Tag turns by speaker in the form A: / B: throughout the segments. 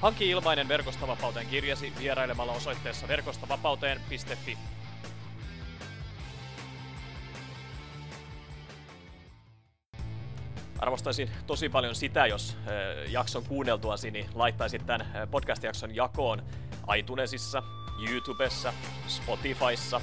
A: Hanki ilmainen Verkostavapauteen kirjasi vierailemalla osoitteessa verkostavapauteen.fi. Arvostaisin tosi paljon sitä, jos jakson kuunneltuasi niin laittaisit tämän podcast-jakson jakoon iTunesissa, YouTubessa, Spotifyssa,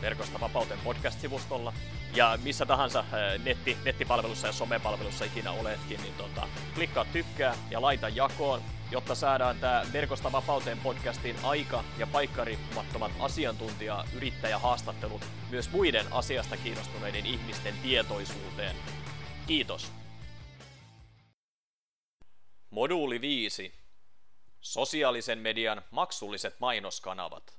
A: Verkosta vapauteen podcast-sivustolla ja missä tahansa netti, nettipalvelussa ja somepalvelussa ikinä oletkin, niin tota, klikkaa tykkää ja laita jakoon jotta saadaan tämä Verkosta vapauteen podcastin aika- ja paikkariippumattomat asiantuntija yrittäjähaastattelut myös muiden asiasta kiinnostuneiden ihmisten tietoisuuteen. Kiitos. Moduuli 5. Sosiaalisen median maksulliset mainoskanavat.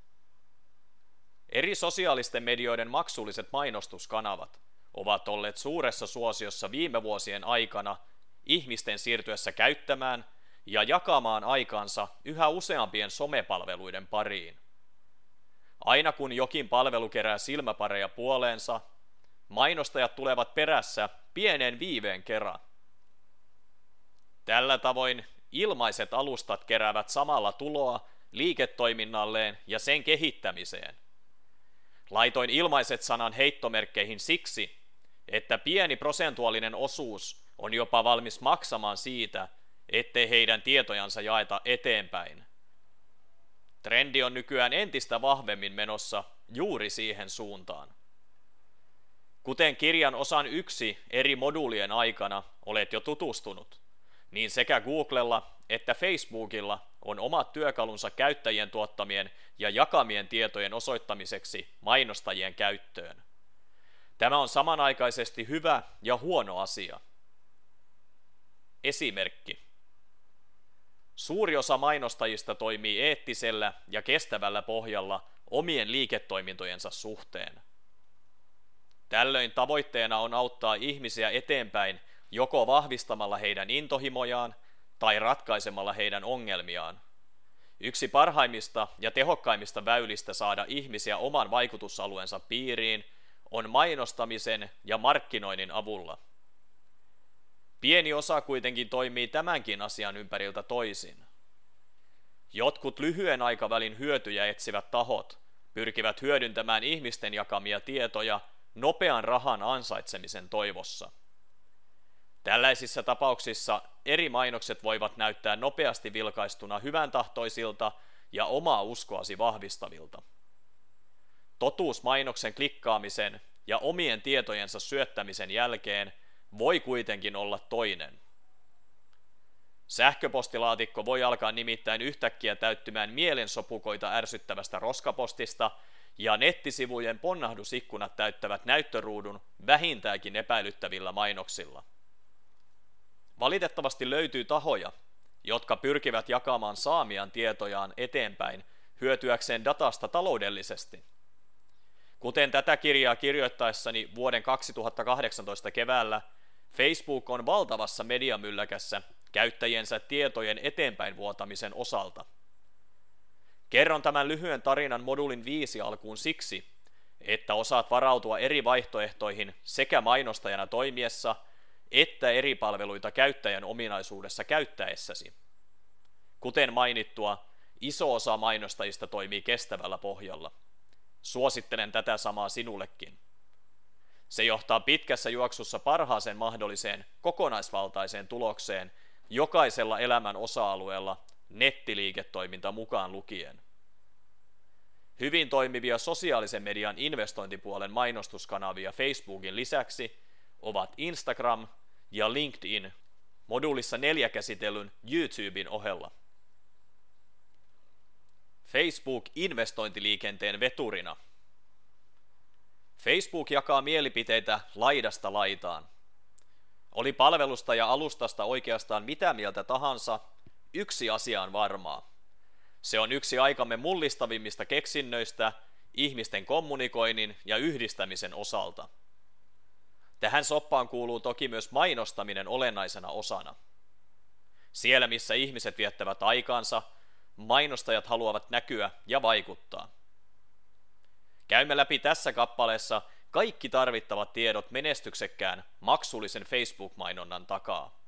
A: Eri sosiaalisten medioiden maksulliset mainostuskanavat ovat olleet suuressa suosiossa viime vuosien aikana ihmisten siirtyessä käyttämään ja jakamaan aikansa yhä useampien somepalveluiden pariin. Aina kun jokin palvelu kerää silmäpareja puoleensa, mainostajat tulevat perässä pienen viiveen kerran. Tällä tavoin ilmaiset alustat keräävät samalla tuloa liiketoiminnalleen ja sen kehittämiseen. Laitoin ilmaiset sanan heittomerkkeihin siksi, että pieni prosentuaalinen osuus on jopa valmis maksamaan siitä, ettei heidän tietojansa jaeta eteenpäin. Trendi on nykyään entistä vahvemmin menossa juuri siihen suuntaan. Kuten kirjan osan yksi eri moduulien aikana olet jo tutustunut, niin sekä Googlella että Facebookilla on omat työkalunsa käyttäjien tuottamien ja jakamien tietojen osoittamiseksi mainostajien käyttöön. Tämä on samanaikaisesti hyvä ja huono asia. Esimerkki. Suuri osa mainostajista toimii eettisellä ja kestävällä pohjalla omien liiketoimintojensa suhteen. Tällöin tavoitteena on auttaa ihmisiä eteenpäin joko vahvistamalla heidän intohimojaan tai ratkaisemalla heidän ongelmiaan. Yksi parhaimmista ja tehokkaimmista väylistä saada ihmisiä oman vaikutusalueensa piiriin on mainostamisen ja markkinoinnin avulla. Pieni osa kuitenkin toimii tämänkin asian ympäriltä toisin. Jotkut lyhyen aikavälin hyötyjä etsivät tahot pyrkivät hyödyntämään ihmisten jakamia tietoja nopean rahan ansaitsemisen toivossa. Tällaisissa tapauksissa eri mainokset voivat näyttää nopeasti vilkaistuna hyvän tahtoisilta ja omaa uskoasi vahvistavilta. Totuus mainoksen klikkaamisen ja omien tietojensa syöttämisen jälkeen – voi kuitenkin olla toinen. Sähköpostilaatikko voi alkaa nimittäin yhtäkkiä täyttymään mielensopukoita ärsyttävästä roskapostista, ja nettisivujen ponnahdusikkunat täyttävät näyttöruudun vähintäänkin epäilyttävillä mainoksilla. Valitettavasti löytyy tahoja, jotka pyrkivät jakamaan saamiaan tietojaan eteenpäin hyötyäkseen datasta taloudellisesti. Kuten tätä kirjaa kirjoittaessani vuoden 2018 keväällä Facebook on valtavassa mediamylläkässä käyttäjiensä tietojen eteenpäin vuotamisen osalta. Kerron tämän lyhyen tarinan modulin viisi alkuun siksi, että osaat varautua eri vaihtoehtoihin sekä mainostajana toimiessa että eri palveluita käyttäjän ominaisuudessa käyttäessäsi. Kuten mainittua, iso osa mainostajista toimii kestävällä pohjalla. Suosittelen tätä samaa sinullekin. Se johtaa pitkässä juoksussa parhaaseen mahdolliseen kokonaisvaltaiseen tulokseen jokaisella elämän osa-alueella nettiliiketoiminta mukaan lukien. Hyvin toimivia sosiaalisen median investointipuolen mainostuskanavia Facebookin lisäksi ovat Instagram ja LinkedIn moduulissa neljä käsitellyn YouTuben ohella. Facebook investointiliikenteen veturina – Facebook jakaa mielipiteitä laidasta laitaan. Oli palvelusta ja alustasta oikeastaan mitä mieltä tahansa, yksi asia on varmaa. Se on yksi aikamme mullistavimmista keksinnöistä ihmisten kommunikoinnin ja yhdistämisen osalta. Tähän soppaan kuuluu toki myös mainostaminen olennaisena osana. Siellä, missä ihmiset viettävät aikaansa, mainostajat haluavat näkyä ja vaikuttaa. Käymme läpi tässä kappaleessa kaikki tarvittavat tiedot menestyksekkään maksullisen Facebook-mainonnan takaa.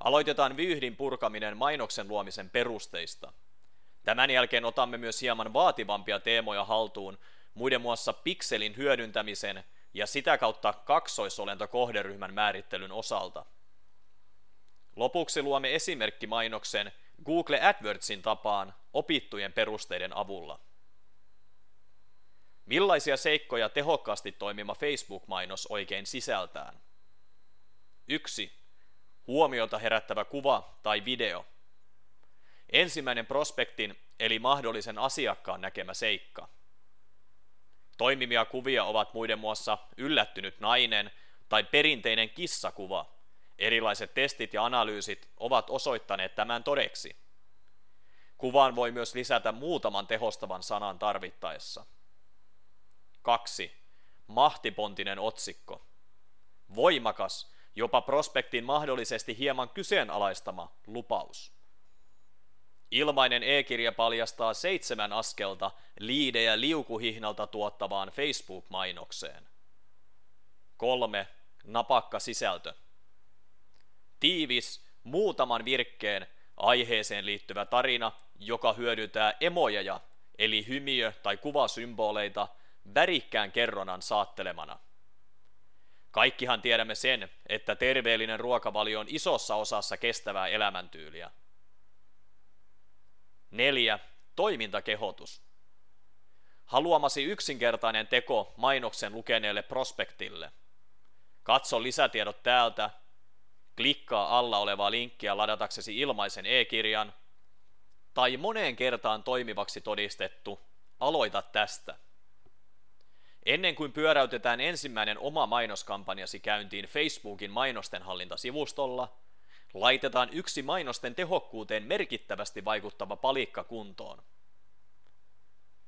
A: Aloitetaan vyyhdin purkaminen mainoksen luomisen perusteista. Tämän jälkeen otamme myös hieman vaativampia teemoja haltuun, muiden muassa pikselin hyödyntämisen ja sitä kautta kaksoisolento-kohderyhmän määrittelyn osalta. Lopuksi luomme esimerkkimainoksen Google AdWordsin tapaan opittujen perusteiden avulla. Millaisia seikkoja tehokkaasti toimiva Facebook-mainos oikein sisältää? 1. Huomiota herättävä kuva tai video. Ensimmäinen prospektin eli mahdollisen asiakkaan näkemä seikka. Toimivia kuvia ovat muiden muassa yllättynyt nainen tai perinteinen kissakuva. Erilaiset testit ja analyysit ovat osoittaneet tämän todeksi. Kuvaan voi myös lisätä muutaman tehostavan sanan tarvittaessa. 2. Mahtipontinen otsikko. Voimakas, jopa prospektin mahdollisesti hieman kyseenalaistama lupaus. Ilmainen e-kirja paljastaa seitsemän askelta liidejä liukuhihnalta tuottavaan Facebook-mainokseen. 3. Napakka sisältö. Tiivis, muutaman virkkeen aiheeseen liittyvä tarina, joka hyödyntää emoja, eli hymiö- tai kuvasymboleita, värikkään kerronnan saattelemana. Kaikkihan tiedämme sen, että terveellinen ruokavalio on isossa osassa kestävää elämäntyyliä. 4. Toimintakehotus. Haluamasi yksinkertainen teko mainoksen lukeneelle prospektille. Katso lisätiedot täältä, klikkaa alla olevaa linkkiä ladataksesi ilmaisen e-kirjan, tai moneen kertaan toimivaksi todistettu, aloita tästä. Ennen kuin pyöräytetään ensimmäinen oma mainoskampanjasi käyntiin Facebookin mainostenhallintasivustolla, laitetaan yksi mainosten tehokkuuteen merkittävästi vaikuttava palikka kuntoon.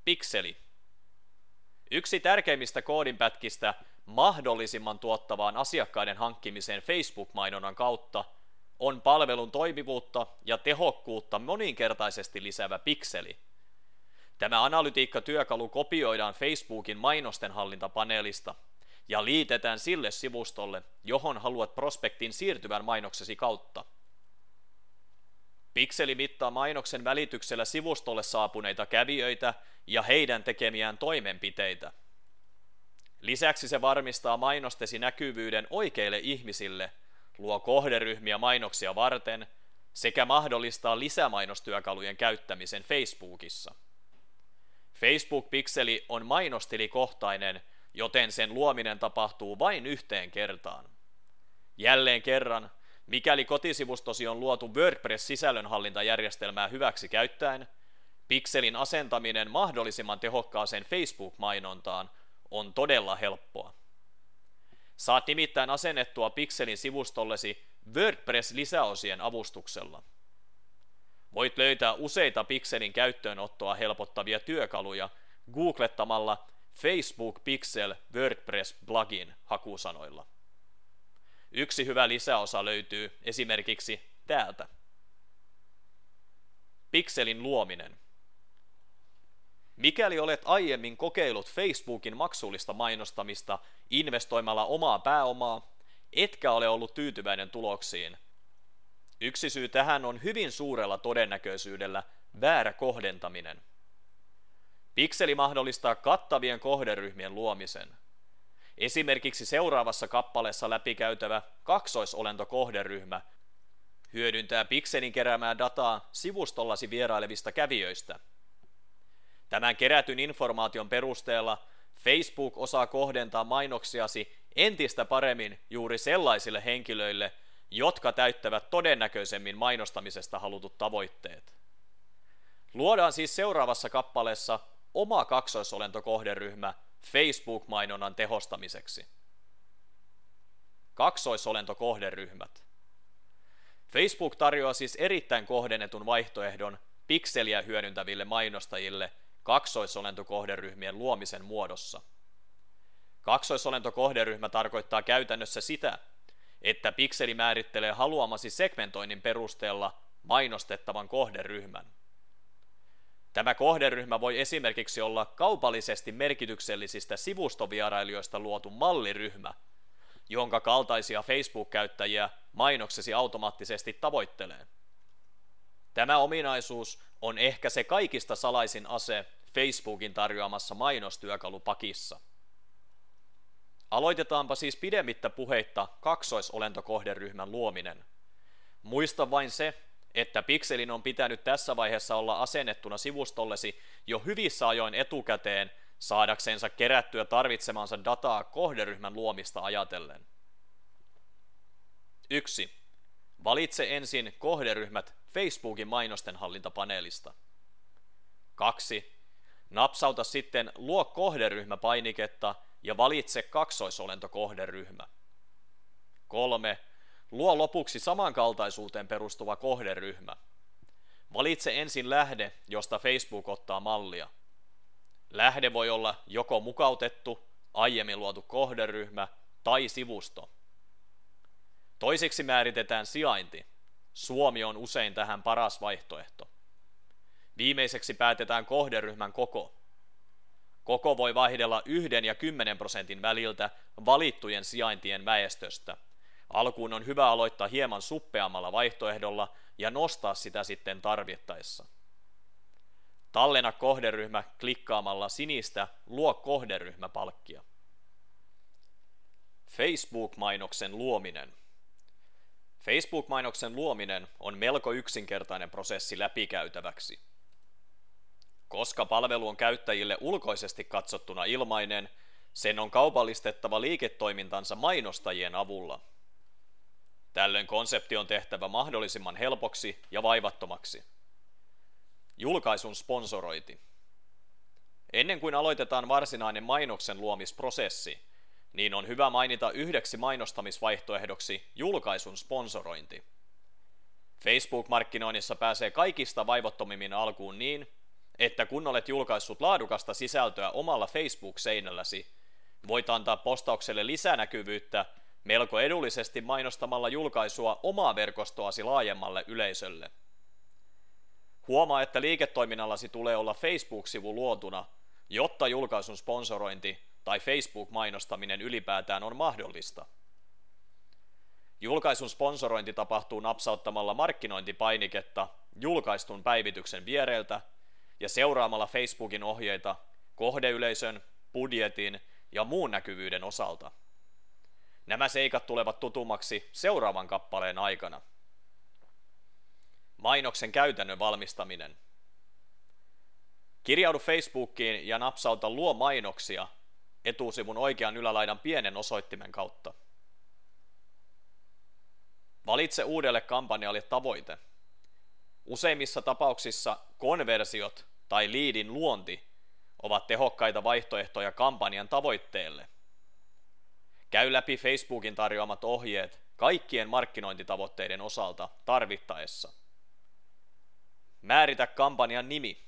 A: Pikseli. Yksi tärkeimmistä koodinpätkistä mahdollisimman tuottavaan asiakkaiden hankkimiseen Facebook-mainonnan kautta on palvelun toimivuutta ja tehokkuutta moninkertaisesti lisäävä pikseli. Tämä analytiikkatyökalu kopioidaan Facebookin mainosten hallintapaneelista ja liitetään sille sivustolle, johon haluat prospektin siirtyvän mainoksesi kautta. Pikseli mittaa mainoksen välityksellä sivustolle saapuneita kävijöitä ja heidän tekemiään toimenpiteitä. Lisäksi se varmistaa mainostesi näkyvyyden oikeille ihmisille, luo kohderyhmiä mainoksia varten sekä mahdollistaa lisämainostyökalujen käyttämisen Facebookissa. Facebook-pikseli on mainostilikohtainen – joten sen luominen tapahtuu vain yhteen kertaan. Jälleen kerran, mikäli kotisivustosi on luotu WordPress-sisällönhallintajärjestelmää hyväksi käyttäen, pikselin asentaminen mahdollisimman tehokkaaseen Facebook-mainontaan on todella helppoa. Saat nimittäin asennettua pikselin sivustollesi WordPress-lisäosien avustuksella. Voit löytää useita pikselin käyttöönottoa helpottavia työkaluja googlettamalla Facebook Pixel WordPress plugin hakusanoilla. Yksi hyvä lisäosa löytyy esimerkiksi täältä. Pikselin luominen. Mikäli olet aiemmin kokeillut Facebookin maksullista mainostamista investoimalla omaa pääomaa, etkä ole ollut tyytyväinen tuloksiin. Yksi syy tähän on hyvin suurella todennäköisyydellä väärä kohdentaminen. Pikseli mahdollistaa kattavien kohderyhmien luomisen. Esimerkiksi seuraavassa kappaleessa läpikäytävä kaksoisolentokohderyhmä hyödyntää pikselin keräämää dataa sivustollasi vierailevista kävijöistä. Tämän kerätyn informaation perusteella Facebook osaa kohdentaa mainoksiasi entistä paremmin juuri sellaisille henkilöille, jotka täyttävät todennäköisemmin mainostamisesta halutut tavoitteet. Luodaan siis seuraavassa kappaleessa oma kaksoisolentokohderyhmä Facebook-mainonnan tehostamiseksi. Kaksoisolentokohderyhmät. Facebook tarjoaa siis erittäin kohdennetun vaihtoehdon pikseliä hyödyntäville mainostajille kaksoisolentokohderyhmien luomisen muodossa. Kaksoisolentokohderyhmä tarkoittaa käytännössä sitä, että pikseli määrittelee haluamasi segmentoinnin perusteella mainostettavan kohderyhmän. Tämä kohderyhmä voi esimerkiksi olla kaupallisesti merkityksellisistä sivustovierailijoista luotu malliryhmä, jonka kaltaisia Facebook-käyttäjiä mainoksesi automaattisesti tavoittelee. Tämä ominaisuus on ehkä se kaikista salaisin ase Facebookin tarjoamassa mainostyökalupakissa. Aloitetaanpa siis pidemmittä puheitta kaksoisolentokohderyhmän luominen. Muista vain se, että pikselin on pitänyt tässä vaiheessa olla asennettuna sivustollesi jo hyvissä ajoin etukäteen saadaksensa kerättyä tarvitsemansa dataa kohderyhmän luomista ajatellen. 1. Valitse ensin kohderyhmät Facebookin mainosten hallintapaneelista. 2. Napsauta sitten Luo kohderyhmä painiketta ja valitse kaksoisolentokohderyhmä. 3. Luo lopuksi samankaltaisuuteen perustuva kohderyhmä. Valitse ensin lähde, josta Facebook ottaa mallia. Lähde voi olla joko mukautettu, aiemmin luotu kohderyhmä tai sivusto. Toiseksi määritetään sijainti. Suomi on usein tähän paras vaihtoehto. Viimeiseksi päätetään kohderyhmän koko. Koko voi vaihdella yhden ja 10 prosentin väliltä valittujen sijaintien väestöstä. Alkuun on hyvä aloittaa hieman suppeammalla vaihtoehdolla ja nostaa sitä sitten tarvittaessa. Tallenna kohderyhmä klikkaamalla sinistä Luo kohderyhmäpalkkia. Facebook-mainoksen luominen. Facebook-mainoksen luominen on melko yksinkertainen prosessi läpikäytäväksi. Koska palvelu on käyttäjille ulkoisesti katsottuna ilmainen, sen on kaupallistettava liiketoimintansa mainostajien avulla. Tällöin konsepti on tehtävä mahdollisimman helpoksi ja vaivattomaksi. Julkaisun sponsorointi. Ennen kuin aloitetaan varsinainen mainoksen luomisprosessi, niin on hyvä mainita yhdeksi mainostamisvaihtoehdoksi julkaisun sponsorointi. Facebook-markkinoinnissa pääsee kaikista vaivottomimmin alkuun niin, että kun olet julkaissut laadukasta sisältöä omalla Facebook-seinälläsi, voit antaa postaukselle lisänäkyvyyttä melko edullisesti mainostamalla julkaisua omaa verkostoasi laajemmalle yleisölle. Huomaa, että liiketoiminnallasi tulee olla Facebook-sivu luotuna, jotta julkaisun sponsorointi tai Facebook-mainostaminen ylipäätään on mahdollista. Julkaisun sponsorointi tapahtuu napsauttamalla markkinointipainiketta julkaistun päivityksen viereltä ja seuraamalla Facebookin ohjeita kohdeyleisön, budjetin ja muun näkyvyyden osalta. Nämä seikat tulevat tutummaksi seuraavan kappaleen aikana. Mainoksen käytännön valmistaminen. Kirjaudu Facebookiin ja napsauta Luo mainoksia etusivun oikean ylälaidan pienen osoittimen kautta. Valitse uudelle kampanjalle tavoite. Useimmissa tapauksissa konversiot tai liidin luonti ovat tehokkaita vaihtoehtoja kampanjan tavoitteelle. Käy läpi Facebookin tarjoamat ohjeet kaikkien markkinointitavoitteiden osalta tarvittaessa. Määritä kampanjan nimi.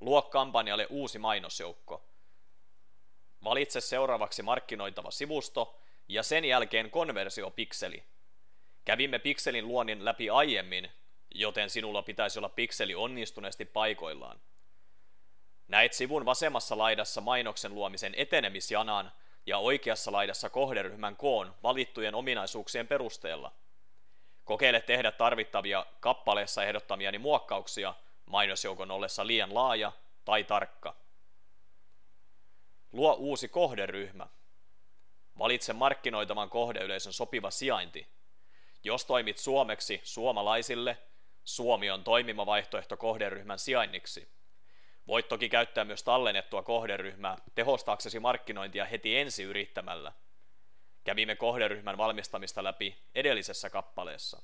A: Luo kampanjalle uusi mainosjoukko. Valitse seuraavaksi markkinoitava sivusto ja sen jälkeen konversiopikseli. Kävimme pikselin luonnin läpi aiemmin, joten sinulla pitäisi olla pikseli onnistuneesti paikoillaan. Näet sivun vasemmassa laidassa mainoksen luomisen etenemisjanan ja oikeassa laidassa kohderyhmän koon valittujen ominaisuuksien perusteella. Kokeile tehdä tarvittavia kappaleessa ehdottamiani muokkauksia mainosjoukon ollessa liian laaja tai tarkka. Luo uusi kohderyhmä. Valitse markkinoitavan kohdeyleisön sopiva sijainti. Jos toimit suomeksi suomalaisille, Suomi on toimiva vaihtoehto kohderyhmän sijainniksi. Voit toki käyttää myös tallennettua kohderyhmää tehostaaksesi markkinointia heti ensi yrittämällä. Kävimme kohderyhmän valmistamista läpi edellisessä kappaleessa.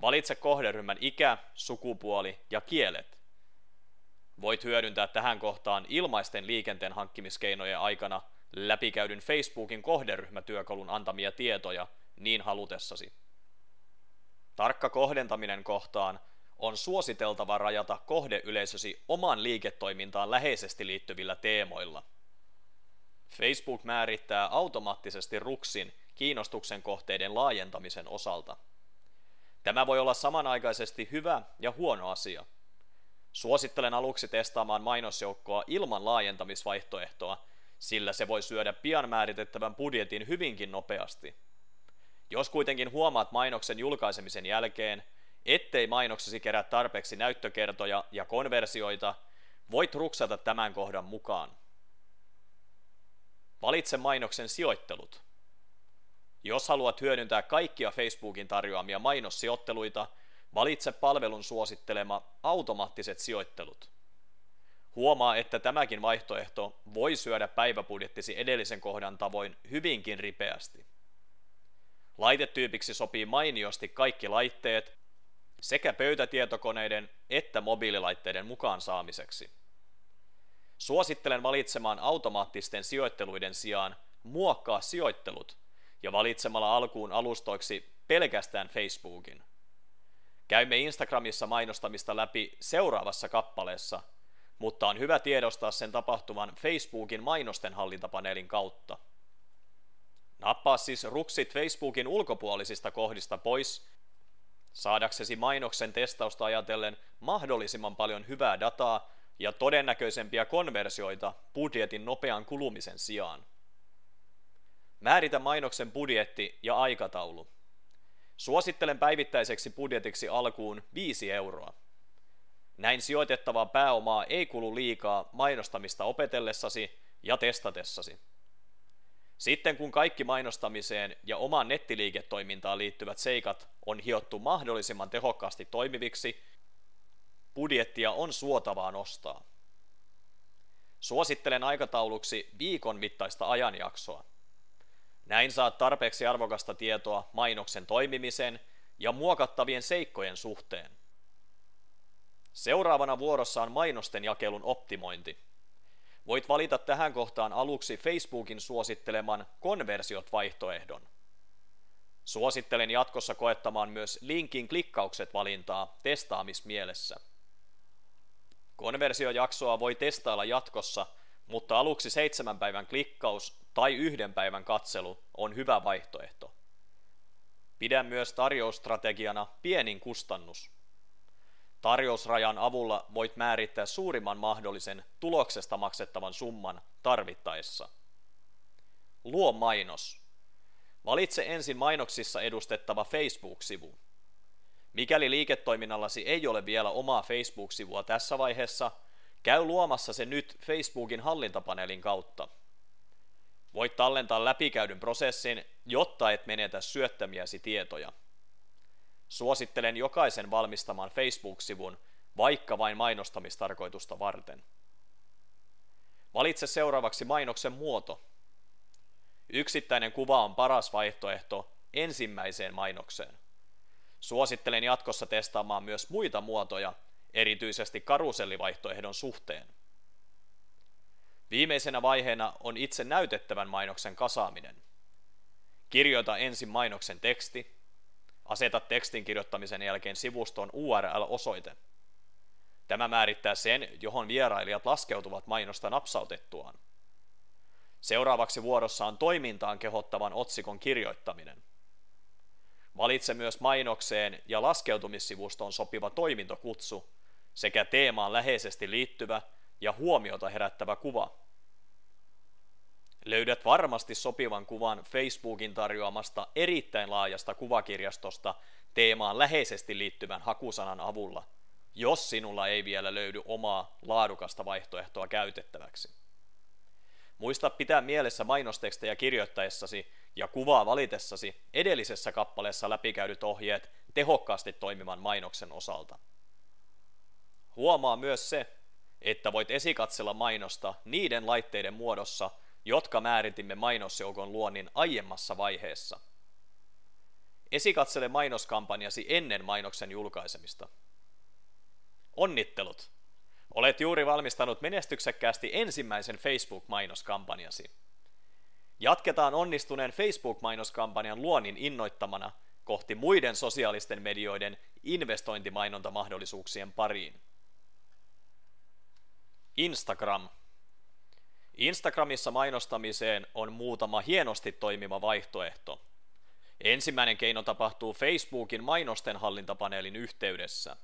A: Valitse kohderyhmän ikä, sukupuoli ja kielet. Voit hyödyntää tähän kohtaan ilmaisten liikenteen hankkimiskeinojen aikana läpikäydyn Facebookin kohderyhmätyökalun antamia tietoja niin halutessasi. Tarkka kohdentaminen kohtaan on suositeltava rajata kohdeyleisösi oman liiketoimintaan läheisesti liittyvillä teemoilla. Facebook määrittää automaattisesti ruksin kiinnostuksen kohteiden laajentamisen osalta. Tämä voi olla samanaikaisesti hyvä ja huono asia. Suosittelen aluksi testaamaan mainosjoukkoa ilman laajentamisvaihtoehtoa, sillä se voi syödä pian määritettävän budjetin hyvinkin nopeasti. Jos kuitenkin huomaat mainoksen julkaisemisen jälkeen, ettei mainoksesi kerää tarpeeksi näyttökertoja ja konversioita, voit ruksata tämän kohdan mukaan. Valitse mainoksen sijoittelut. Jos haluat hyödyntää kaikkia Facebookin tarjoamia mainossijoitteluita, valitse palvelun suosittelema automaattiset sijoittelut. Huomaa, että tämäkin vaihtoehto voi syödä päiväbudjettisi edellisen kohdan tavoin hyvinkin ripeästi. Laitetyypiksi sopii mainiosti kaikki laitteet sekä pöytätietokoneiden että mobiililaitteiden mukaan saamiseksi. Suosittelen valitsemaan automaattisten sijoitteluiden sijaan muokkaa sijoittelut ja valitsemalla alkuun alustoiksi pelkästään Facebookin. Käymme Instagramissa mainostamista läpi seuraavassa kappaleessa, mutta on hyvä tiedostaa sen tapahtuvan Facebookin mainosten hallintapaneelin kautta. Nappaa siis ruksit Facebookin ulkopuolisista kohdista pois, saadaksesi mainoksen testausta ajatellen mahdollisimman paljon hyvää dataa ja todennäköisempiä konversioita budjetin nopean kulumisen sijaan. Määritä mainoksen budjetti ja aikataulu. Suosittelen päivittäiseksi budjetiksi alkuun 5 euroa. Näin sijoitettavaa pääomaa ei kulu liikaa mainostamista opetellessasi ja testatessasi. Sitten kun kaikki mainostamiseen ja omaan nettiliiketoimintaan liittyvät seikat on hiottu mahdollisimman tehokkaasti toimiviksi, budjettia on suotavaa nostaa. Suosittelen aikatauluksi viikon mittaista ajanjaksoa. Näin saat tarpeeksi arvokasta tietoa mainoksen toimimisen ja muokattavien seikkojen suhteen. Seuraavana vuorossa on mainosten jakelun optimointi. Voit valita tähän kohtaan aluksi Facebookin suositteleman konversiot-vaihtoehdon. Suosittelen jatkossa koettamaan myös linkin klikkaukset valintaa testaamismielessä. Konversiojaksoa voi testailla jatkossa, mutta aluksi seitsemän päivän klikkaus tai yhden päivän katselu on hyvä vaihtoehto. Pidän myös tarjousstrategiana pienin kustannus. Tarjousrajan avulla voit määrittää suurimman mahdollisen tuloksesta maksettavan summan tarvittaessa. Luo mainos. Valitse ensin mainoksissa edustettava Facebook-sivu. Mikäli liiketoiminnallasi ei ole vielä omaa Facebook-sivua tässä vaiheessa, käy luomassa se nyt Facebookin hallintapaneelin kautta. Voit tallentaa läpikäydyn prosessin, jotta et menetä syöttämiäsi tietoja. Suosittelen jokaisen valmistamaan Facebook-sivun, vaikka vain mainostamistarkoitusta varten. Valitse seuraavaksi mainoksen muoto. Yksittäinen kuva on paras vaihtoehto ensimmäiseen mainokseen. Suosittelen jatkossa testaamaan myös muita muotoja, erityisesti karusellivaihtoehdon suhteen. Viimeisenä vaiheena on itse näytettävän mainoksen kasaaminen. Kirjoita ensin mainoksen teksti, aseta tekstin kirjoittamisen jälkeen sivuston URL-osoite. Tämä määrittää sen, johon vierailijat laskeutuvat mainosta napsautettuaan. Seuraavaksi vuorossa on toimintaan kehottavan otsikon kirjoittaminen. Valitse myös mainokseen ja laskeutumissivustoon sopiva toimintokutsu sekä teemaan läheisesti liittyvä ja huomiota herättävä kuva. Löydät varmasti sopivan kuvan Facebookin tarjoamasta erittäin laajasta kuvakirjastosta teemaan läheisesti liittyvän hakusanan avulla, jos sinulla ei vielä löydy omaa laadukasta vaihtoehtoa käytettäväksi. Muista pitää mielessä mainostekstejä kirjoittaessasi ja kuvaa valitessasi edellisessä kappaleessa läpikäydyt ohjeet tehokkaasti toimivan mainoksen osalta. Huomaa myös se, että voit esikatsella mainosta niiden laitteiden muodossa, jotka määritimme mainosjoukon luonnin aiemmassa vaiheessa. Esikatsele mainoskampanjasi ennen mainoksen julkaisemista. Onnittelut! Olet juuri valmistanut menestyksekkäästi ensimmäisen Facebook-mainoskampanjasi. Jatketaan onnistuneen Facebook-mainoskampanjan luonnin innoittamana kohti muiden sosiaalisten medioiden investointimainontamahdollisuuksien pariin. Instagram. Instagramissa mainostamiseen on muutama hienosti toimiva vaihtoehto. Ensimmäinen keino tapahtuu Facebookin mainosten hallintapaneelin yhteydessä.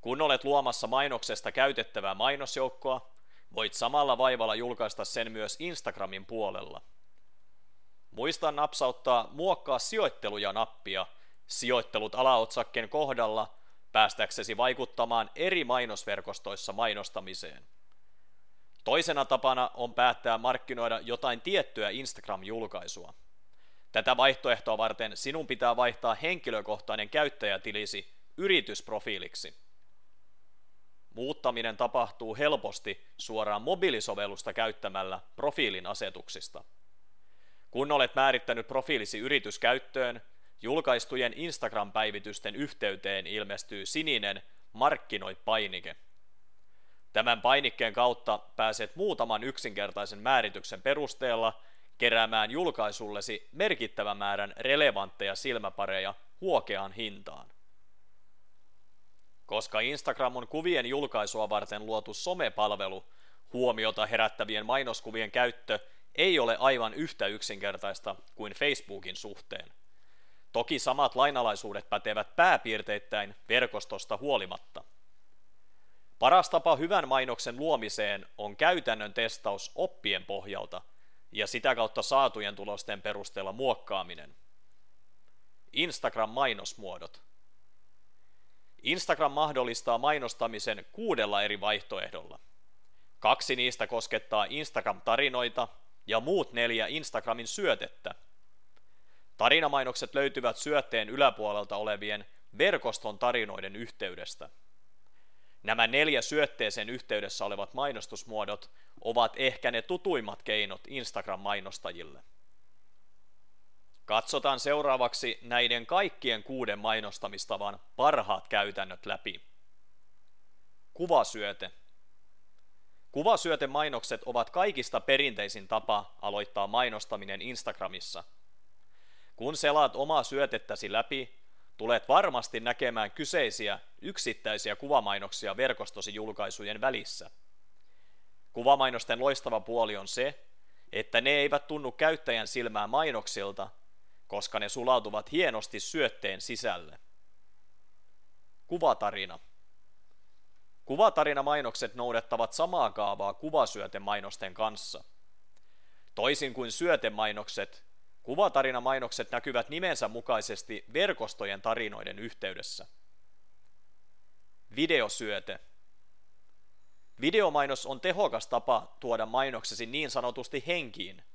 A: Kun olet luomassa mainoksesta käytettävää mainosjoukkoa, voit samalla vaivalla julkaista sen myös Instagramin puolella. Muista napsauttaa muokkaa sijoitteluja nappia sijoittelut alaotsakkeen kohdalla päästäksesi vaikuttamaan eri mainosverkostoissa mainostamiseen. Toisena tapana on päättää markkinoida jotain tiettyä Instagram-julkaisua. Tätä vaihtoehtoa varten sinun pitää vaihtaa henkilökohtainen käyttäjätilisi yritysprofiiliksi. Muuttaminen tapahtuu helposti suoraan mobiilisovellusta käyttämällä profiilin asetuksista. Kun olet määrittänyt profiilisi yrityskäyttöön, julkaistujen Instagram-päivitysten yhteyteen ilmestyy sininen Markkinoi-painike. Tämän painikkeen kautta pääset muutaman yksinkertaisen määrityksen perusteella keräämään julkaisullesi merkittävän määrän relevantteja silmäpareja huokeaan hintaan. Koska Instagram on kuvien julkaisua varten luotu somepalvelu, huomiota herättävien mainoskuvien käyttö ei ole aivan yhtä yksinkertaista kuin Facebookin suhteen. Toki samat lainalaisuudet pätevät pääpiirteittäin verkostosta huolimatta. Paras tapa hyvän mainoksen luomiseen on käytännön testaus oppien pohjalta ja sitä kautta saatujen tulosten perusteella muokkaaminen. Instagram-mainosmuodot – Instagram mahdollistaa mainostamisen kuudella eri vaihtoehdolla. Kaksi niistä koskettaa Instagram-tarinoita ja muut neljä Instagramin syötettä. Tarinamainokset löytyvät syötteen yläpuolelta olevien verkoston tarinoiden yhteydestä. Nämä neljä syötteeseen yhteydessä olevat mainostusmuodot ovat ehkä ne tutuimmat keinot Instagram-mainostajille. Katsotaan seuraavaksi näiden kaikkien kuuden mainostamistavan parhaat käytännöt läpi. Kuvasyöte. Kuvasyötemainokset ovat kaikista perinteisin tapa aloittaa mainostaminen Instagramissa. Kun selaat omaa syötettäsi läpi, tulet varmasti näkemään kyseisiä yksittäisiä kuvamainoksia verkostosi julkaisujen välissä. Kuvamainosten loistava puoli on se, että ne eivät tunnu käyttäjän silmään mainoksilta, koska ne sulautuvat hienosti syötteen sisälle. Kuvatarina. Kuvatarina-mainokset noudattavat samaa kaavaa kuvasyötemainosten kanssa. Toisin kuin syötemainokset, kuvatarina-mainokset näkyvät nimensä mukaisesti verkostojen tarinoiden yhteydessä. Videosyöte. Videomainos on tehokas tapa tuoda mainoksesi niin sanotusti henkiin –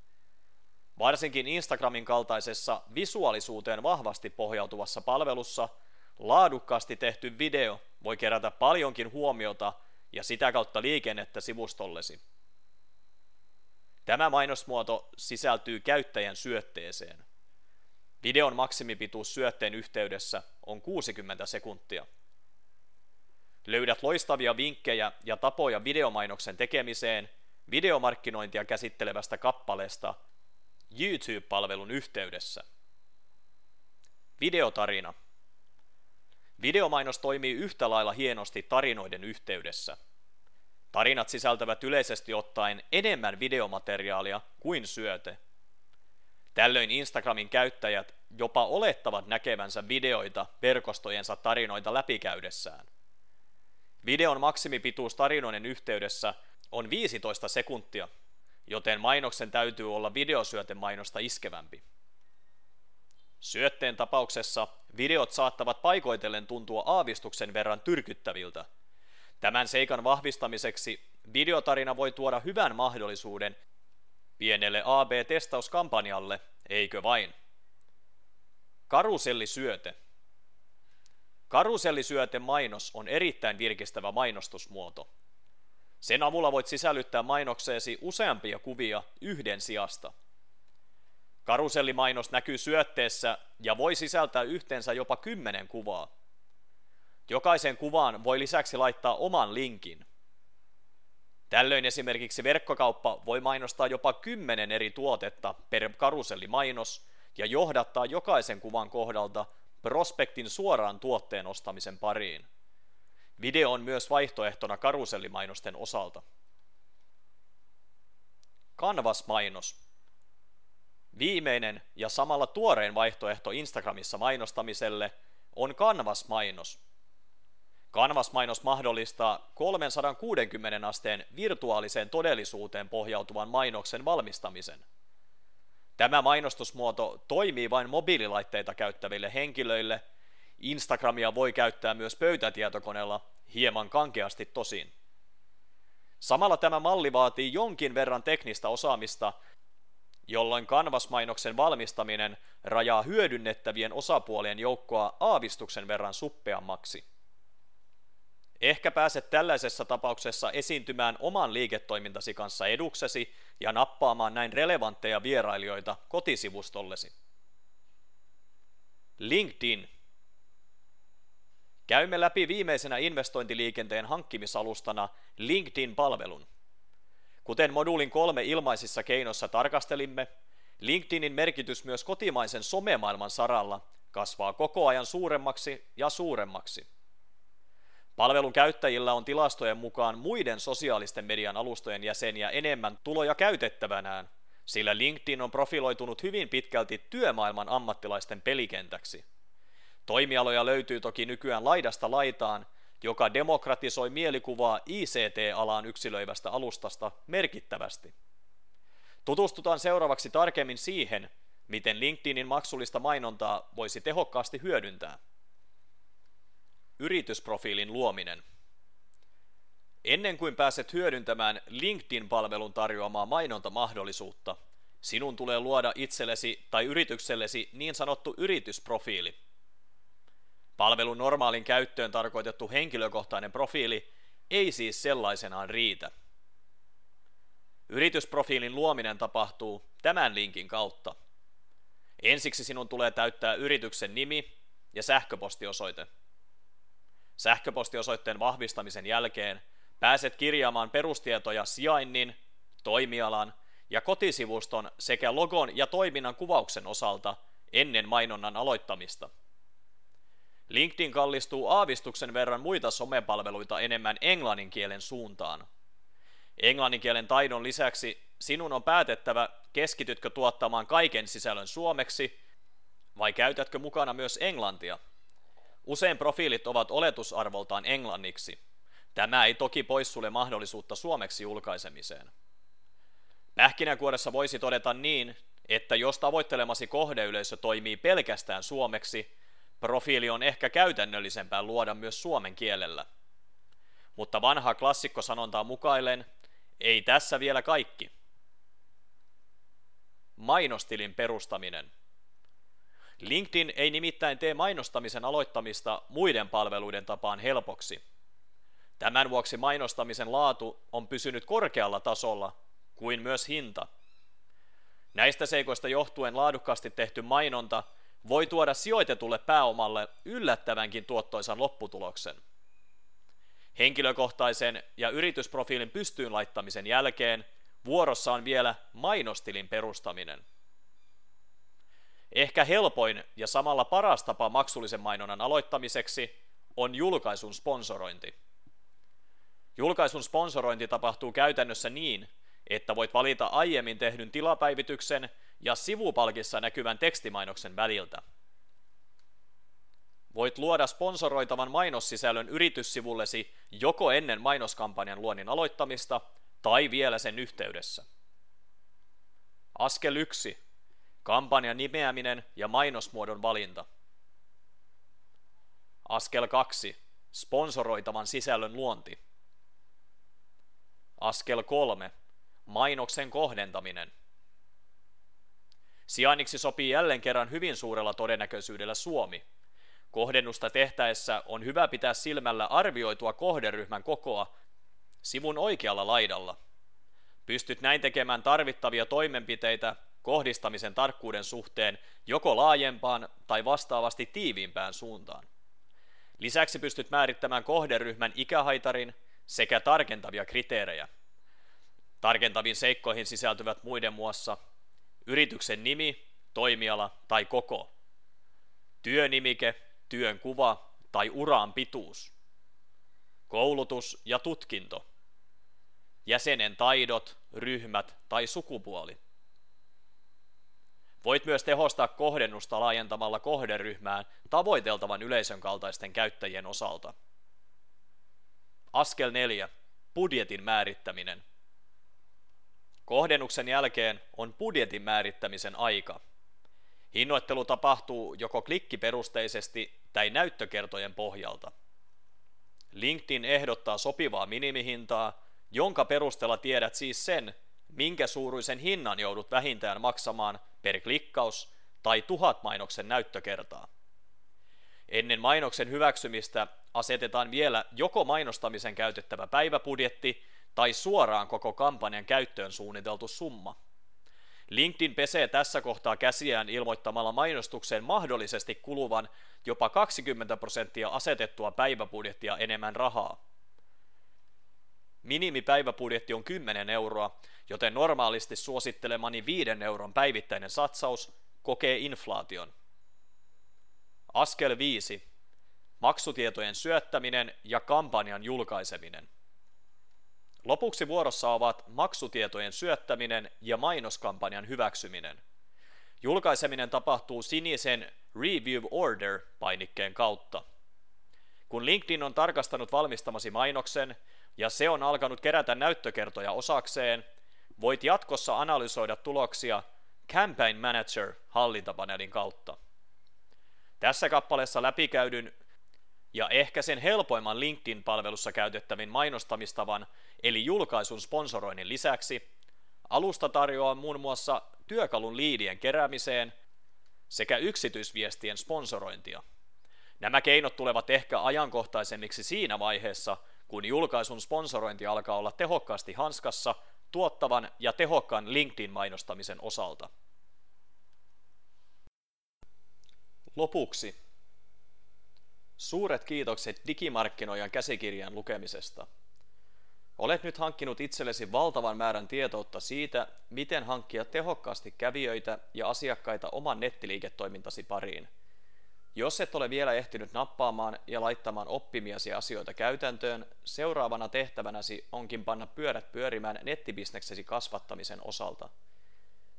A: Varsinkin Instagramin kaltaisessa visuaalisuuteen vahvasti pohjautuvassa palvelussa laadukkaasti tehty video voi kerätä paljonkin huomiota ja sitä kautta liikennettä sivustollesi. Tämä mainosmuoto sisältyy käyttäjän syötteeseen. Videon maksimipituus syötteen yhteydessä on 60 sekuntia. Löydät loistavia vinkkejä ja tapoja videomainoksen tekemiseen videomarkkinointia käsittelevästä kappaleesta YouTube-palvelun yhteydessä. Videotarina. Videomainos toimii yhtä lailla hienosti tarinoiden yhteydessä. Tarinat sisältävät yleisesti ottaen enemmän videomateriaalia kuin syöte. Tällöin Instagramin käyttäjät jopa olettavat näkevänsä videoita verkostojensa tarinoita läpikäydessään. Videon maksimipituus tarinoiden yhteydessä on 15 sekuntia, joten mainoksen täytyy olla videosyötemainosta iskevämpi. Syötteen tapauksessa videot saattavat paikoitellen tuntua aavistuksen verran tyrkyttäviltä. Tämän seikan vahvistamiseksi videotarina voi tuoda hyvän mahdollisuuden pienelle AB-testauskampanjalle, eikö vain? Karusellisyöte. Karusellisyöte mainos on erittäin virkistävä mainostusmuoto. Sen avulla voit sisällyttää mainokseesi useampia kuvia yhden sijasta. Karusellimainos näkyy syötteessä ja voi sisältää yhteensä jopa kymmenen kuvaa. Jokaisen kuvaan voi lisäksi laittaa oman linkin. Tällöin esimerkiksi verkkokauppa voi mainostaa jopa kymmenen eri tuotetta per karusellimainos, ja johdattaa jokaisen kuvan kohdalta prospektin suoraan tuotteen ostamisen pariin. Video on myös vaihtoehtona karusellimainosten osalta. Canvas-mainos. Viimeinen ja samalla tuorein vaihtoehto Instagramissa mainostamiselle on Canvas-mainos. Canvas-mainos mahdollistaa 360 asteen virtuaaliseen todellisuuteen pohjautuvan mainoksen valmistamisen. Tämä mainostusmuoto toimii vain mobiililaitteita käyttäville henkilöille. Instagramia voi käyttää myös pöytätietokoneella, hieman kankeasti tosin. Samalla tämä malli vaatii jonkin verran teknistä osaamista, jolloin Canvas-mainoksen valmistaminen rajaa hyödynnettävien osapuolien joukkoa aavistuksen verran suppeammaksi. Ehkä pääset tällaisessa tapauksessa esiintymään oman liiketoimintasi kanssa eduksesi ja nappaamaan näin relevantteja vierailijoita kotisivustollesi. LinkedIn. Käymme läpi viimeisenä investointiliikenteen hankkimisalustana LinkedIn-palvelun. Kuten moduulin kolme ilmaisissa keinoissa tarkastelimme, LinkedInin merkitys myös kotimaisen somemaailman saralla kasvaa koko ajan suuremmaksi ja suuremmaksi. Palvelun käyttäjillä on tilastojen mukaan muiden sosiaalisten median alustojen jäseniä enemmän tuloja käytettävänään, sillä LinkedIn on profiloitunut hyvin pitkälti työmaailman ammattilaisten pelikentäksi. Toimialoja löytyy toki nykyään laidasta laitaan, joka demokratisoi mielikuvaa ICT-alaan yksilöivästä alustasta merkittävästi. Tutustutaan seuraavaksi tarkemmin siihen, miten LinkedInin maksullista mainontaa voisi tehokkaasti hyödyntää. Yritysprofiilin luominen. Ennen kuin pääset hyödyntämään LinkedIn-palvelun tarjoamaa mainontamahdollisuutta, sinun tulee luoda itsellesi tai yrityksellesi niin sanottu yritysprofiili. Palvelun normaalin käyttöön tarkoitettu henkilökohtainen profiili ei siis sellaisenaan riitä. Yritysprofiilin luominen tapahtuu tämän linkin kautta. Ensiksi sinun tulee täyttää yrityksen nimi ja sähköpostiosoite. Sähköpostiosoitteen vahvistamisen jälkeen pääset kirjaamaan perustietoja sijainnin, toimialan ja kotisivuston sekä logon ja toiminnan kuvauksen osalta ennen mainonnan aloittamista. LinkedIn kallistuu aavistuksen verran muita somepalveluita enemmän englannin kielen suuntaan. Englannin kielen taidon lisäksi sinun on päätettävä, keskitytkö tuottamaan kaiken sisällön suomeksi vai käytätkö mukana myös englantia. Usein profiilit ovat oletusarvoltaan englanniksi. Tämä ei toki poissulle mahdollisuutta suomeksi julkaisemiseen. Pähkinäkuoressa voisi todeta niin, että jos tavoittelemasi kohdeyleisö toimii pelkästään suomeksi, profiili on ehkä käytännöllisempää luoda myös suomen kielellä. Mutta vanha klassikko sanontaa mukailen, ei tässä vielä kaikki. Mainostilin perustaminen. LinkedIn ei nimittäin tee mainostamisen aloittamista muiden palveluiden tapaan helpoksi. Tämän vuoksi mainostamisen laatu on pysynyt korkealla tasolla, kuin myös hinta. Näistä seikoista johtuen laadukkaasti tehty mainonta voi tuoda sijoitetulle pääomalle yllättävänkin tuottoisan lopputuloksen. Henkilökohtaisen ja yritysprofiilin pystyyn laittamisen jälkeen vuorossa on vielä mainostilin perustaminen. Ehkä helpoin ja samalla paras tapa maksullisen mainonnan aloittamiseksi on julkaisun sponsorointi. Julkaisun sponsorointi tapahtuu käytännössä niin, että voit valita aiemmin tehdyn tilapäivityksen ja sivupalkissa näkyvän tekstimainoksen väliltä. Voit luoda sponsoroitavan mainossisällön yrityssivullesi joko ennen mainoskampanjan luonnin aloittamista tai vielä sen yhteydessä. Askel 1. Kampanjan nimeäminen ja mainosmuodon valinta. Askel 2. Sponsoroitavan sisällön luonti. Askel 3. Mainoksen kohdentaminen. Sijainniksi sopii jälleen kerran hyvin suurella todennäköisyydellä Suomi. Kohdennusta tehtäessä on hyvä pitää silmällä arvioitua kohderyhmän kokoa sivun oikealla laidalla. Pystyt näin tekemään tarvittavia toimenpiteitä kohdistamisen tarkkuuden suhteen joko laajempaan tai vastaavasti tiiviimpään suuntaan. Lisäksi pystyt määrittämään kohderyhmän ikähaitarin sekä tarkentavia kriteerejä. Tarkentaviin seikkoihin sisältyvät muiden muassa yrityksen nimi, toimiala tai koko. Työnimike, työn kuva tai uraan pituus. Koulutus ja tutkinto. Jäsenen taidot, ryhmät tai sukupuoli. Voit myös tehostaa kohdennusta laajentamalla kohderyhmään tavoiteltavan yleisön kaltaisten käyttäjien osalta. Askel 4. Budjetin määrittäminen. Kohdennuksen jälkeen on budjetin määrittämisen aika. Hinnoittelu tapahtuu joko klikkiperusteisesti tai näyttökertojen pohjalta. LinkedIn ehdottaa sopivaa minimihintaa, jonka perusteella tiedät siis sen, minkä suuruisen hinnan joudut vähintään maksamaan per klikkaus tai tuhat mainoksen näyttökertaa. Ennen mainoksen hyväksymistä asetetaan vielä joko mainostamisen käytettävä päiväbudjetti tai suoraan koko kampanjan käyttöön suunniteltu summa. LinkedIn pesee tässä kohtaa käsiään ilmoittamalla mainostukseen mahdollisesti kuluvan jopa 20 prosenttia asetettua päiväbudjettia enemmän rahaa. Minimipäiväbudjetti on 10 euroa, joten normaalisti suosittelemani 5 euron päivittäinen satsaus kokee inflaation. Askel 5. Maksutietojen syöttäminen ja kampanjan julkaiseminen. Lopuksi vuorossa ovat maksutietojen syöttäminen ja mainoskampanjan hyväksyminen. Julkaiseminen tapahtuu sinisen Review Order-painikkeen kautta. Kun LinkedIn on tarkastanut valmistamasi mainoksen ja se on alkanut kerätä näyttökertoja osakseen, voit jatkossa analysoida tuloksia Campaign Manager hallintapaneelin kautta. Tässä kappaleessa läpikäydyn ja ehkä sen helpoimman LinkedIn-palvelussa käytettävin mainostamistavan eli julkaisun sponsoroinnin lisäksi alusta tarjoaa muun muassa työkalun liidien keräämiseen sekä yksityisviestien sponsorointia. Nämä keinot tulevat ehkä ajankohtaisemmiksi siinä vaiheessa, kun julkaisun sponsorointi alkaa olla tehokkaasti hanskassa tuottavan ja tehokkaan LinkedIn-mainostamisen osalta. Lopuksi suuret kiitokset digimarkkinoijan käsikirjan lukemisesta. Olet nyt hankkinut itsellesi valtavan määrän tietoutta siitä, miten hankkia tehokkaasti kävijöitä ja asiakkaita oman nettiliiketoimintasi pariin. Jos et ole vielä ehtinyt nappaamaan ja laittamaan oppimiasi asioita käytäntöön, seuraavana tehtävänäsi onkin panna pyörät pyörimään nettibisneksesi kasvattamisen osalta.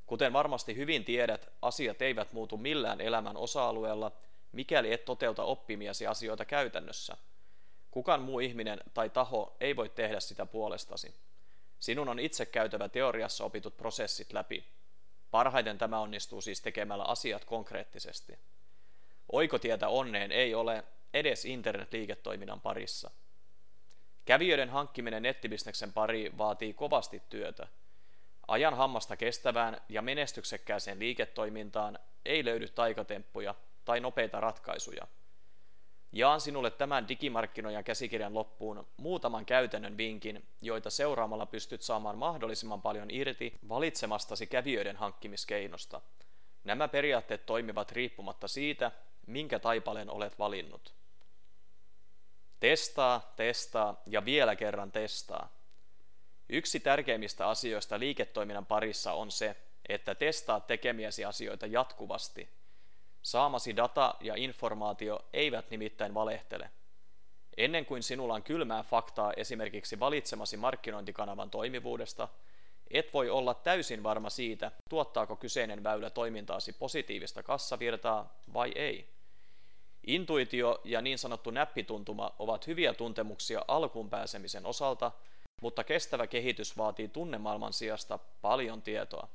A: Kuten varmasti hyvin tiedät, asiat eivät muutu millään elämän osa-alueella, mikäli et toteuta oppimiasi asioita käytännössä – Kukaan muu ihminen tai taho ei voi tehdä sitä puolestasi. Sinun on itse käytävä teoriassa opitut prosessit läpi. Parhaiten tämä onnistuu siis tekemällä asiat konkreettisesti. Oikotietä onneen ei ole edes internetliiketoiminnan parissa. Kävijöiden hankkiminen nettibisneksen pari vaatii kovasti työtä. Ajan hammasta kestävään ja menestyksekkääseen liiketoimintaan ei löydy taikatemppuja tai nopeita ratkaisuja – Jaan sinulle tämän digimarkkinoijan käsikirjan loppuun muutaman käytännön vinkin, joita seuraamalla pystyt saamaan mahdollisimman paljon irti valitsemastasi kävijöiden hankkimiskeinosta. Nämä periaatteet toimivat riippumatta siitä, minkä taipaleen olet valinnut. Testaa, testaa ja vielä kerran testaa. Yksi tärkeimmistä asioista liiketoiminnan parissa on se, että testaa tekemiäsi asioita jatkuvasti – Saamasi data ja informaatio eivät nimittäin valehtele. Ennen kuin sinulla on kylmää faktaa esimerkiksi valitsemasi markkinointikanavan toimivuudesta, et voi olla täysin varma siitä, tuottaako kyseinen väylä toimintaasi positiivista kassavirtaa vai ei. Intuitio ja niin sanottu näppituntuma ovat hyviä tuntemuksia alkuun pääsemisen osalta, mutta kestävä kehitys vaatii tunnemaailman sijasta paljon tietoa.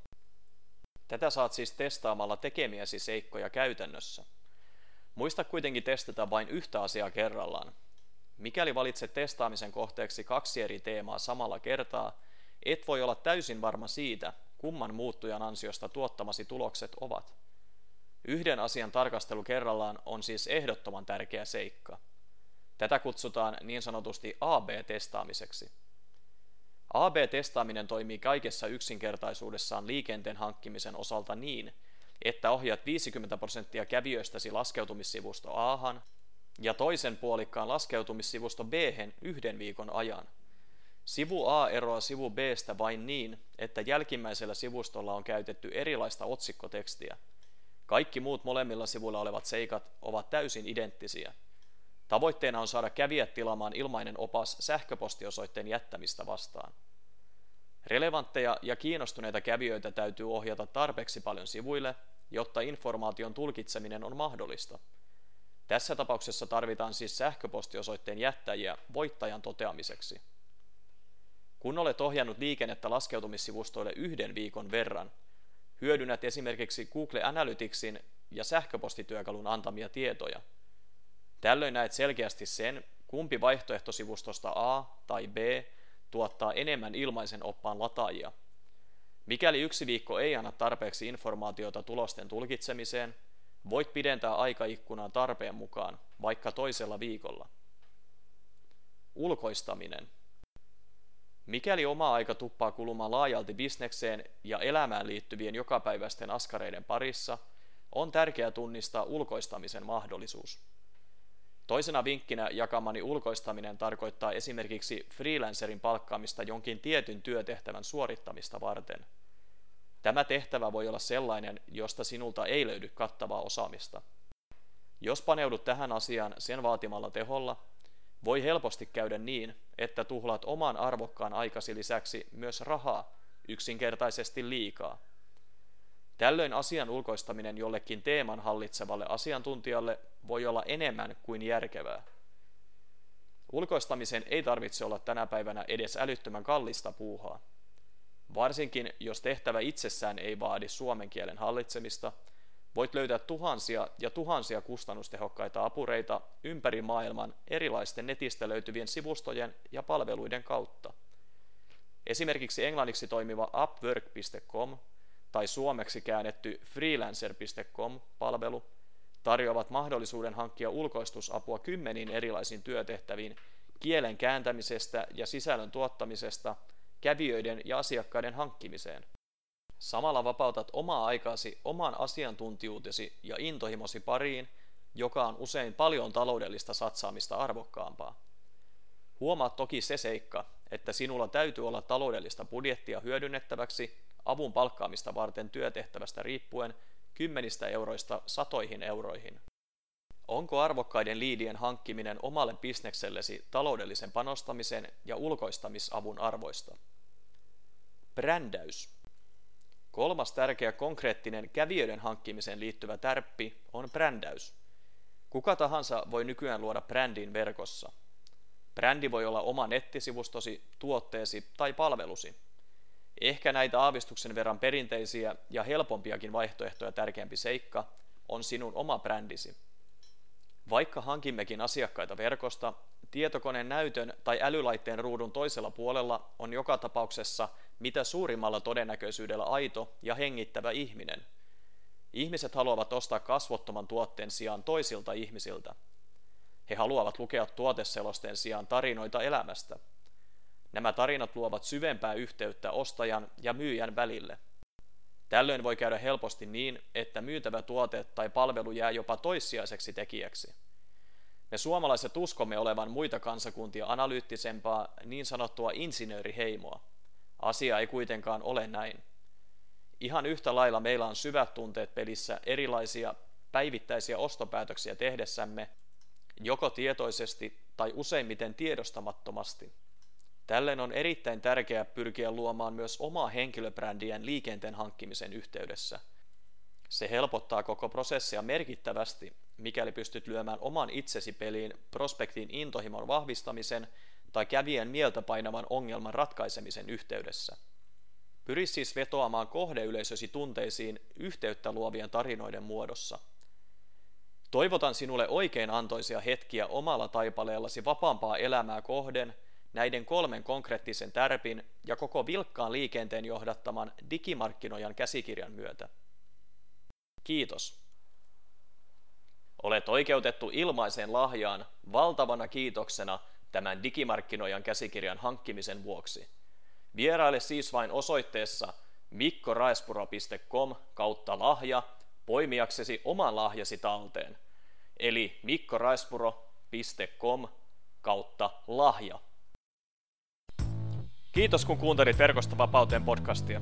A: Tätä saat siis testaamalla tekemiäsi seikkoja käytännössä. Muista kuitenkin testata vain yhtä asiaa kerrallaan. Mikäli valitset testaamisen kohteeksi kaksi eri teemaa samalla kertaa, et voi olla täysin varma siitä, kumman muuttujan ansiosta tuottamasi tulokset ovat. Yhden asian tarkastelu kerrallaan on siis ehdottoman tärkeä seikka. Tätä kutsutaan niin sanotusti AB-testaamiseksi. AB-testaaminen toimii kaikessa yksinkertaisuudessaan liikenteen hankkimisen osalta niin, että ohjaat 50 prosenttia kävijöistäsi laskeutumissivusto A ja toisen puolikkaan laskeutumissivusto B yhden viikon ajan. Sivu A eroaa sivu Bstä vain niin, että jälkimmäisellä sivustolla on käytetty erilaista otsikkotekstiä. Kaikki muut molemmilla sivuilla olevat seikat ovat täysin identtisiä. Tavoitteena on saada kävijät tilaamaan ilmainen opas sähköpostiosoitteen jättämistä vastaan. Relevantteja ja kiinnostuneita kävijöitä täytyy ohjata tarpeeksi paljon sivuille, jotta informaation tulkitseminen on mahdollista. Tässä tapauksessa tarvitaan siis sähköpostiosoitteen jättäjiä voittajan toteamiseksi. Kun olet ohjannut liikennettä laskeutumissivustoille yhden viikon verran, hyödynnät esimerkiksi Google Analyticsin ja sähköpostityökalun antamia tietoja. Tällöin näet selkeästi sen, kumpi vaihtoehtosivustosta A tai B tuottaa enemmän ilmaisen oppaan lataajia. Mikäli yksi viikko ei anna tarpeeksi informaatiota tulosten tulkitsemiseen, voit pidentää aikaikkunaa tarpeen mukaan, vaikka toisella viikolla. Ulkoistaminen. Mikäli oma aika tuppaa kulumaan laajalti bisnekseen ja elämään liittyvien jokapäiväisten askareiden parissa, on tärkeää tunnistaa ulkoistamisen mahdollisuus. Toisena vinkkinä jakamani ulkoistaminen tarkoittaa esimerkiksi freelancerin palkkaamista jonkin tietyn työtehtävän suorittamista varten. Tämä tehtävä voi olla sellainen, josta sinulta ei löydy kattavaa osaamista. Jos paneudut tähän asiaan sen vaatimalla teholla, voi helposti käydä niin, että tuhlaat oman arvokkaan aikasi lisäksi myös rahaa yksinkertaisesti liikaa. Tällöin asian ulkoistaminen jollekin teeman hallitsevalle asiantuntijalle voi olla enemmän kuin järkevää. Ulkoistamisen ei tarvitse olla tänä päivänä edes älyttömän kallista puuhaa. Varsinkin jos tehtävä itsessään ei vaadi suomen kielen hallitsemista, voit löytää tuhansia ja tuhansia kustannustehokkaita apureita ympäri maailman erilaisten netistä löytyvien sivustojen ja palveluiden kautta. Esimerkiksi englanniksi toimiva upwork.com tai suomeksi käännetty freelancer.com-palvelu tarjoavat mahdollisuuden hankkia ulkoistusapua kymmeniin erilaisiin työtehtäviin kielen kääntämisestä ja sisällön tuottamisesta kävijöiden ja asiakkaiden hankkimiseen. Samalla vapautat omaa aikaasi oman asiantuntijuutesi ja intohimosi pariin, joka on usein paljon taloudellista satsaamista arvokkaampaa. Huomaat toki se seikka, että sinulla täytyy olla taloudellista budjettia hyödynnettäväksi avun palkkaamista varten työtehtävästä riippuen kymmenistä euroista satoihin euroihin. Onko arvokkaiden liidien hankkiminen omalle bisneksellesi taloudellisen panostamisen ja ulkoistamisavun arvoista? Brändäys. Kolmas tärkeä konkreettinen kävijöiden hankkimiseen liittyvä tärppi on brändäys. Kuka tahansa voi nykyään luoda brändin verkossa. Brändi voi olla oma nettisivustosi, tuotteesi tai palvelusi. Ehkä näitä aavistuksen verran perinteisiä ja helpompiakin vaihtoehtoja tärkeämpi seikka on sinun oma brändisi. Vaikka hankimmekin asiakkaita verkosta, tietokoneen näytön tai älylaitteen ruudun toisella puolella on joka tapauksessa mitä suurimmalla todennäköisyydellä aito ja hengittävä ihminen. Ihmiset haluavat ostaa kasvottoman tuotteen sijaan toisilta ihmisiltä. He haluavat lukea tuoteselosteen sijaan tarinoita elämästä – Nämä tarinat luovat syvempää yhteyttä ostajan ja myyjän välille. Tällöin voi käydä helposti niin, että myytävä tuote tai palvelu jää jopa toissijaiseksi tekijäksi. Me suomalaiset uskomme olevan muita kansakuntia analyyttisempaa niin sanottua insinööriheimoa. Asia ei kuitenkaan ole näin. Ihan yhtä lailla meillä on syvät tunteet pelissä erilaisia päivittäisiä ostopäätöksiä tehdessämme, joko tietoisesti tai useimmiten tiedostamattomasti. Tällöin on erittäin tärkeää pyrkiä luomaan myös omaa henkilöbrändiään liikenteen hankkimisen yhteydessä. Se helpottaa koko prosessia merkittävästi, mikäli pystyt lyömään oman itsesi peliin prospektin intohimon vahvistamisen tai kävijän mieltä painavan ongelman ratkaisemisen yhteydessä. Pyri siis vetoamaan kohdeyleisösi tunteisiin yhteyttä luovien tarinoiden muodossa. Toivotan sinulle oikein antoisia hetkiä omalla taipaleellasi vapaampaa elämää kohden – näiden kolmen konkreettisen tärpin ja koko vilkkaan liikenteen johdattaman digimarkkinoijan käsikirjan myötä. Kiitos. Olet oikeutettu ilmaiseen lahjaan valtavana kiitoksena tämän digimarkkinoijan käsikirjan hankkimisen vuoksi. Vieraile siis vain osoitteessa mikkoraespuro.com kautta lahja poimiaksesi oman lahjasi talteen, eli mikkoraespuro.com kautta lahja. Kiitos kun kuuntelit Verkosta vapauteen podcastia.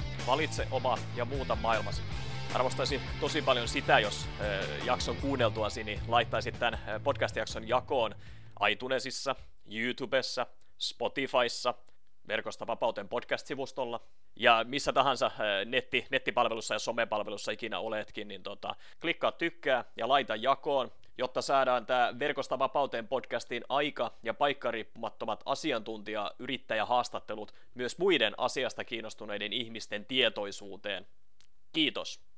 A: Valitse oma ja muuta maailmasi. Arvostaisin tosi paljon sitä, jos äh, jakson kuunneltuasi niin laittaisit tämän podcast-jakson jakoon iTunesissa, YouTubessa, Spotifyssa, Verkosta Vapauten podcast-sivustolla ja missä tahansa netti, nettipalvelussa ja somepalvelussa ikinä oletkin, niin tota, klikkaa tykkää ja laita jakoon, jotta saadaan tämä Verkosta Vapauteen podcastin aika- ja paikkariippumattomat asiantuntija-yrittäjähaastattelut myös muiden asiasta kiinnostuneiden ihmisten tietoisuuteen. Kiitos.